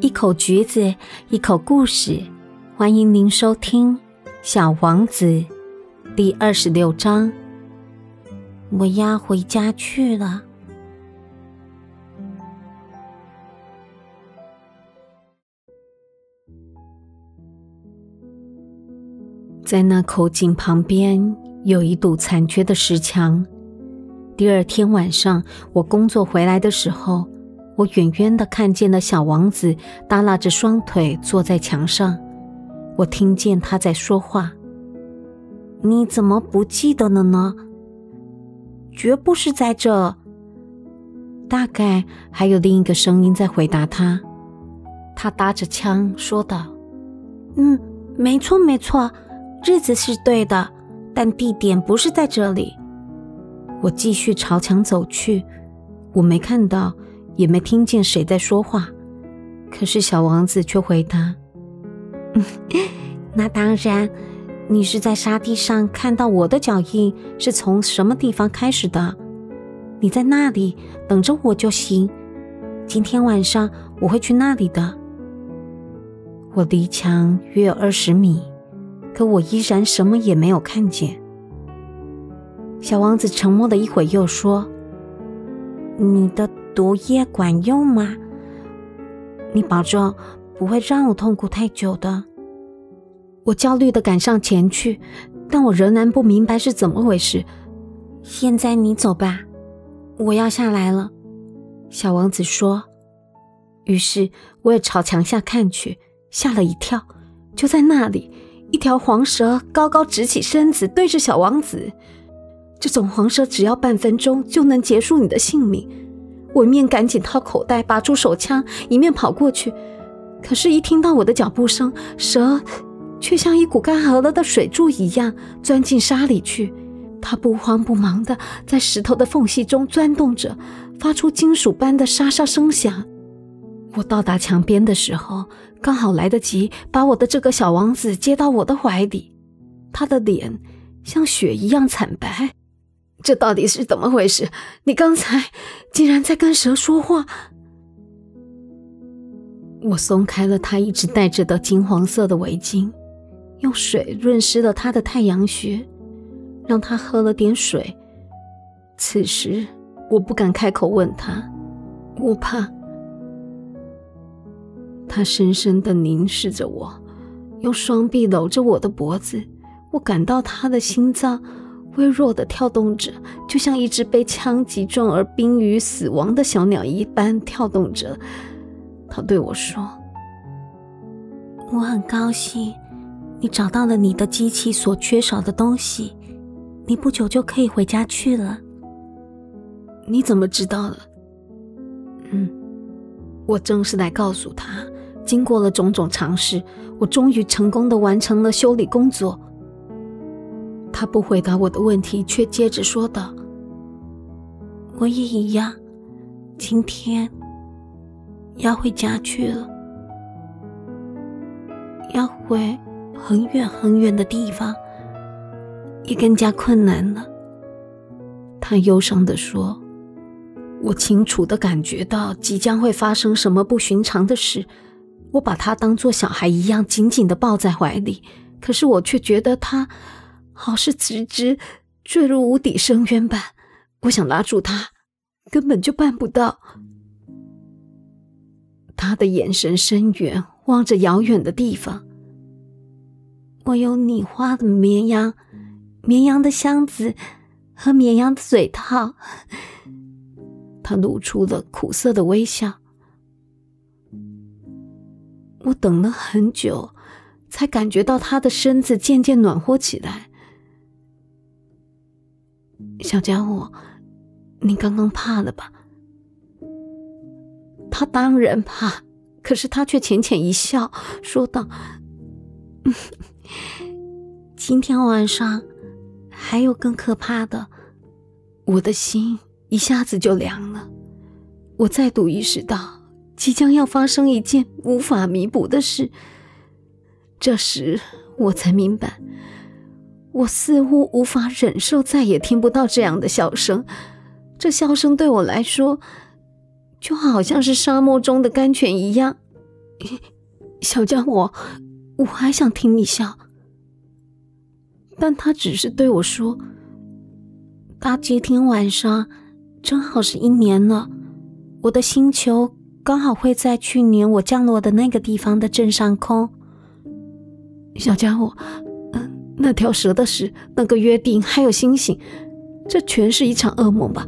一口橘子，一口故事，欢迎您收听《小王子》第二十六章。我要回家去了。在那口井旁边有一堵残缺的石墙。第二天晚上，我工作回来的时候。我远远的看见了小王子耷拉着双腿坐在墙上，我听见他在说话。你怎么不记得了呢？绝不是在这。大概还有另一个声音在回答他。他搭着枪说道：“嗯，没错没错，日子是对的，但地点不是在这里。”我继续朝墙走去，我没看到。也没听见谁在说话，可是小王子却回答：“那当然，你是在沙地上看到我的脚印是从什么地方开始的？你在那里等着我就行。今天晚上我会去那里的。我离墙约有二十米，可我依然什么也没有看见。”小王子沉默了一会，又说：“你的。”毒液管用吗？你保证不会让我痛苦太久的。我焦虑的赶上前去，但我仍然不明白是怎么回事。现在你走吧，我要下来了。小王子说。于是我也朝墙下看去，吓了一跳。就在那里，一条黄蛇高高直起身子，对着小王子。这种黄蛇只要半分钟就能结束你的性命。我一面赶紧掏口袋拔出手枪，一面跑过去。可是，一听到我的脚步声，蛇却像一股干涸了的水柱一样钻进沙里去。它不慌不忙地在石头的缝隙中钻动着，发出金属般的沙沙声响。我到达墙边的时候，刚好来得及把我的这个小王子接到我的怀里。他的脸像雪一样惨白。这到底是怎么回事？你刚才竟然在跟蛇说话！我松开了他一直戴着的金黄色的围巾，用水润湿了他的太阳穴，让他喝了点水。此时我不敢开口问他，我怕。他深深的凝视着我，用双臂搂着我的脖子，我感到他的心脏。微弱的跳动着，就像一只被枪击中而濒于死亡的小鸟一般跳动着。他对我说：“我很高兴你找到了你的机器所缺少的东西，你不久就可以回家去了。”你怎么知道的？嗯，我正是来告诉他，经过了种种尝试，我终于成功的完成了修理工作。他不回答我的问题，却接着说道：“我也一样，今天要回家去了，要回很远很远的地方，也更加困难了。”他忧伤地说：“我清楚的感觉到即将会发生什么不寻常的事。我把他当做小孩一样紧紧的抱在怀里，可是我却觉得他……”好似直直坠入无底深渊般，我想拉住他，根本就办不到。他的眼神深远，望着遥远的地方。我有你画的绵羊，绵羊的箱子和绵羊的嘴套。他露出了苦涩的微笑。我等了很久，才感觉到他的身子渐渐暖和起来。小家伙，你刚刚怕了吧？他当然怕，可是他却浅浅一笑，说道：“今天晚上还有更可怕的。”我的心一下子就凉了。我再度意识到，即将要发生一件无法弥补的事。这时，我才明白。我似乎无法忍受再也听不到这样的笑声，这笑声对我来说就好像是沙漠中的甘泉一样，小家伙，我还想听你笑。”但他只是对我说：“大今天晚上正好是一年了，我的星球刚好会在去年我降落的那个地方的正上空。”小家伙，那条蛇的事、那个约定，还有星星，这全是一场噩梦吧？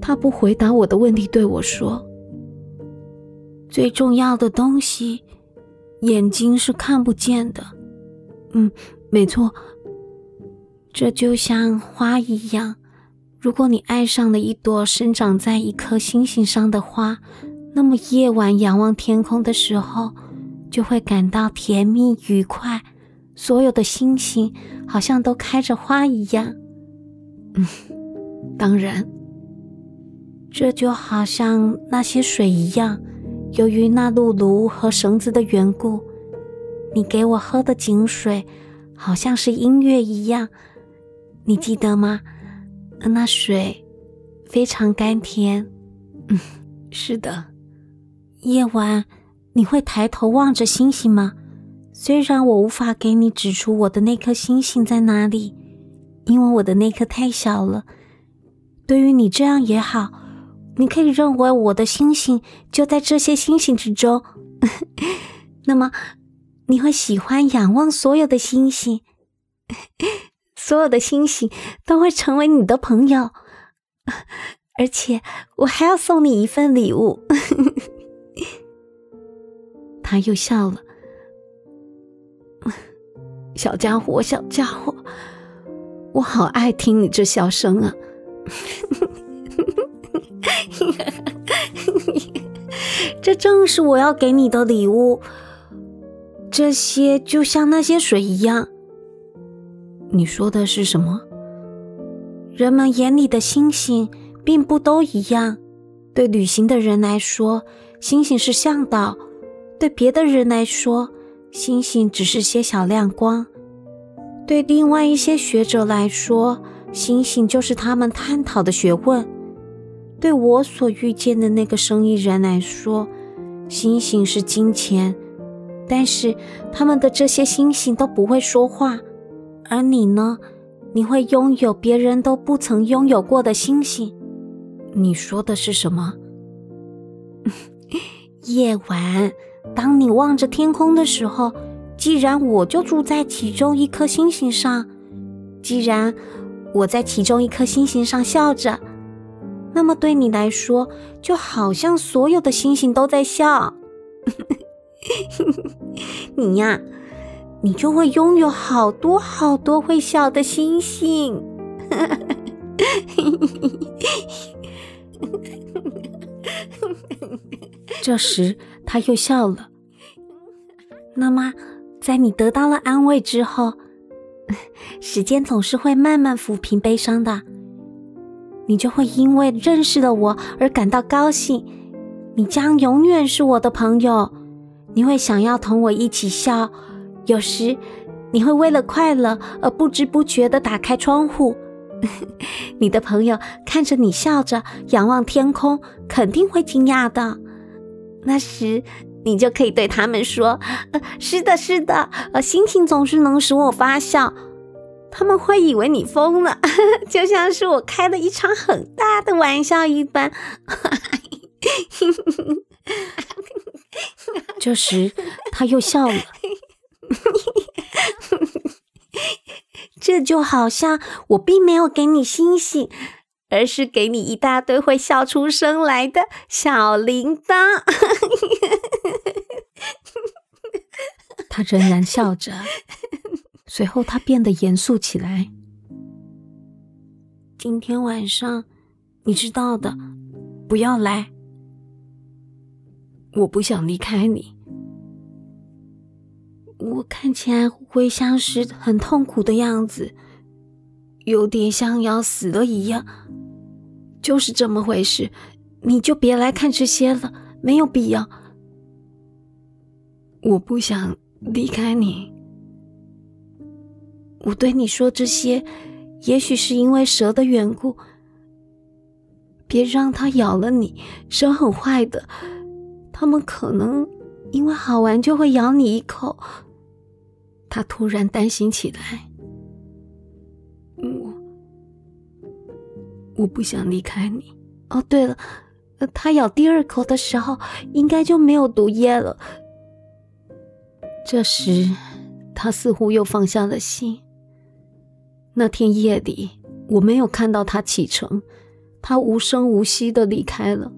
他不回答我的问题，对我说：“最重要的东西，眼睛是看不见的。”嗯。没错，这就像花一样。如果你爱上了一朵生长在一颗星星上的花，那么夜晚仰望天空的时候，就会感到甜蜜愉快。所有的星星好像都开着花一样。嗯，当然，这就好像那些水一样，由于那露炉和绳子的缘故，你给我喝的井水。好像是音乐一样，你记得吗？那水非常甘甜。嗯，是的。夜晚你会抬头望着星星吗？虽然我无法给你指出我的那颗星星在哪里，因为我的那颗太小了。对于你这样也好，你可以认为我的星星就在这些星星之中。那么。你会喜欢仰望所有的星星，所有的星星都会成为你的朋友，而且我还要送你一份礼物。他又笑了，小家伙，小家伙，我好爱听你这笑声啊！这正是我要给你的礼物。这些就像那些水一样。你说的是什么？人们眼里的星星并不都一样。对旅行的人来说，星星是向导；对别的人来说，星星只是些小亮光；对另外一些学者来说，星星就是他们探讨的学问；对我所遇见的那个生意人来说，星星是金钱。但是他们的这些星星都不会说话，而你呢？你会拥有别人都不曾拥有过的星星。你说的是什么？夜晚，当你望着天空的时候，既然我就住在其中一颗星星上，既然我在其中一颗星星上笑着，那么对你来说，就好像所有的星星都在笑。你呀，你就会拥有好多好多会笑的星星。这时，他又笑了。那么，在你得到了安慰之后，时间总是会慢慢抚平悲伤的。你就会因为认识了我而感到高兴。你将永远是我的朋友。你会想要同我一起笑，有时你会为了快乐而不知不觉地打开窗户。你的朋友看着你笑着仰望天空，肯定会惊讶的。那时你就可以对他们说：“是的，是的，呃，心情总是能使我发笑。”他们会以为你疯了，就像是我开了一场很大的玩笑一般。这时，他又笑了。这就好像我并没有给你星星，而是给你一大堆会笑出声来的小铃铛。他仍然笑着，随后他变得严肃起来。今天晚上，你知道的，不要来。我不想离开你。我看起来会像是很痛苦的样子，有点像要死了一样。就是这么回事，你就别来看这些了，没有必要。我不想离开你。我对你说这些，也许是因为蛇的缘故。别让它咬了你，蛇很坏的。它们可能因为好玩就会咬你一口。他突然担心起来。我不想离开你。哦，对了，他咬第二口的时候应该就没有毒液了。这时，他似乎又放下了心。那天夜里，我没有看到他启程，他无声无息的离开了。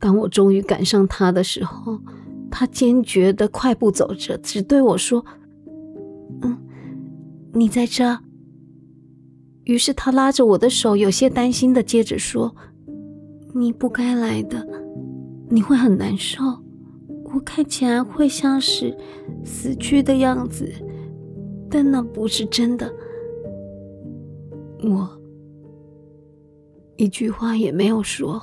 当我终于赶上他的时候，他坚决的快步走着，只对我说：“嗯，你在这。”于是他拉着我的手，有些担心的接着说：“你不该来的，你会很难受。我看起来会像是死去的样子。”但那不是真的，我一句话也没有说。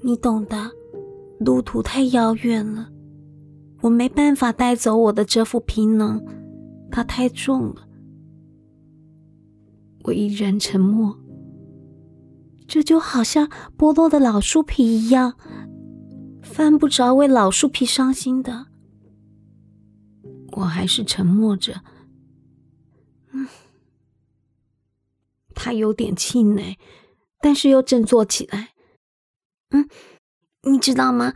你懂的，路途太遥远了，我没办法带走我的这副皮囊，它太重了。我依然沉默，这就好像剥落的老树皮一样，犯不着为老树皮伤心的。我还是沉默着。嗯，他有点气馁，但是又振作起来。嗯，你知道吗？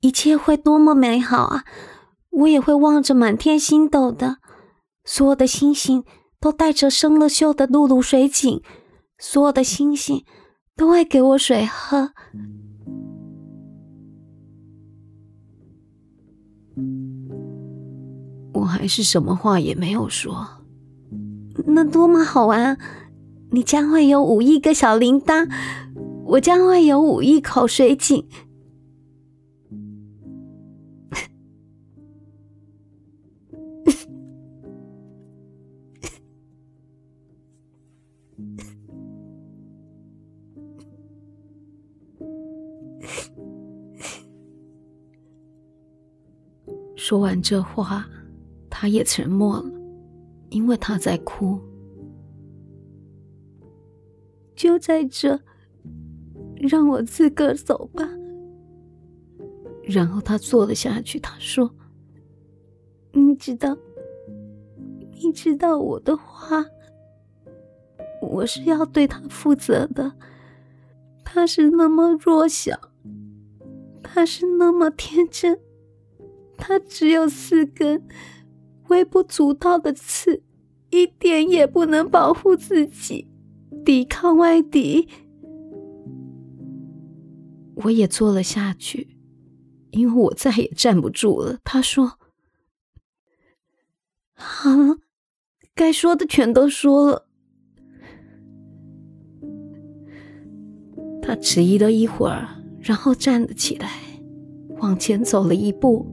一切会多么美好啊！我也会望着满天星斗的，所有的星星都带着生了锈的露露水井，所有的星星都会给我水喝。我还是什么话也没有说。那多么好玩！你将会有五亿个小铃铛，我将会有五亿口水井。说完这话。他也沉默了，因为他在哭。就在这，让我自个走吧。然后他坐了下去。他说：“你知道，你知道我的话，我是要对他负责的。他是那么弱小，他是那么天真，他只有四根。”微不足道的刺，一点也不能保护自己，抵抗外敌。我也坐了下去，因为我再也站不住了。他说：“好了，该说的全都说了。”他迟疑了一会儿，然后站了起来，往前走了一步。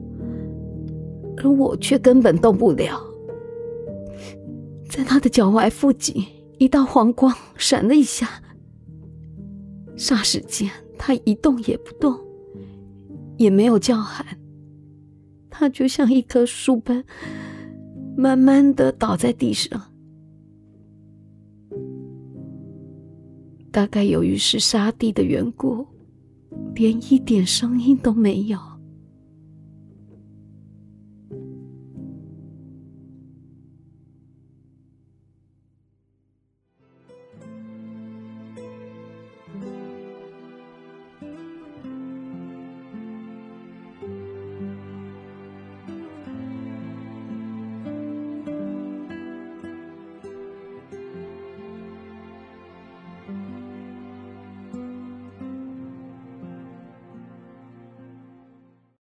而我却根本动不了，在他的脚踝附近，一道黄光闪了一下，霎时间他一动也不动，也没有叫喊，他就像一棵树般，慢慢的倒在地上。大概由于是沙地的缘故，连一点声音都没有。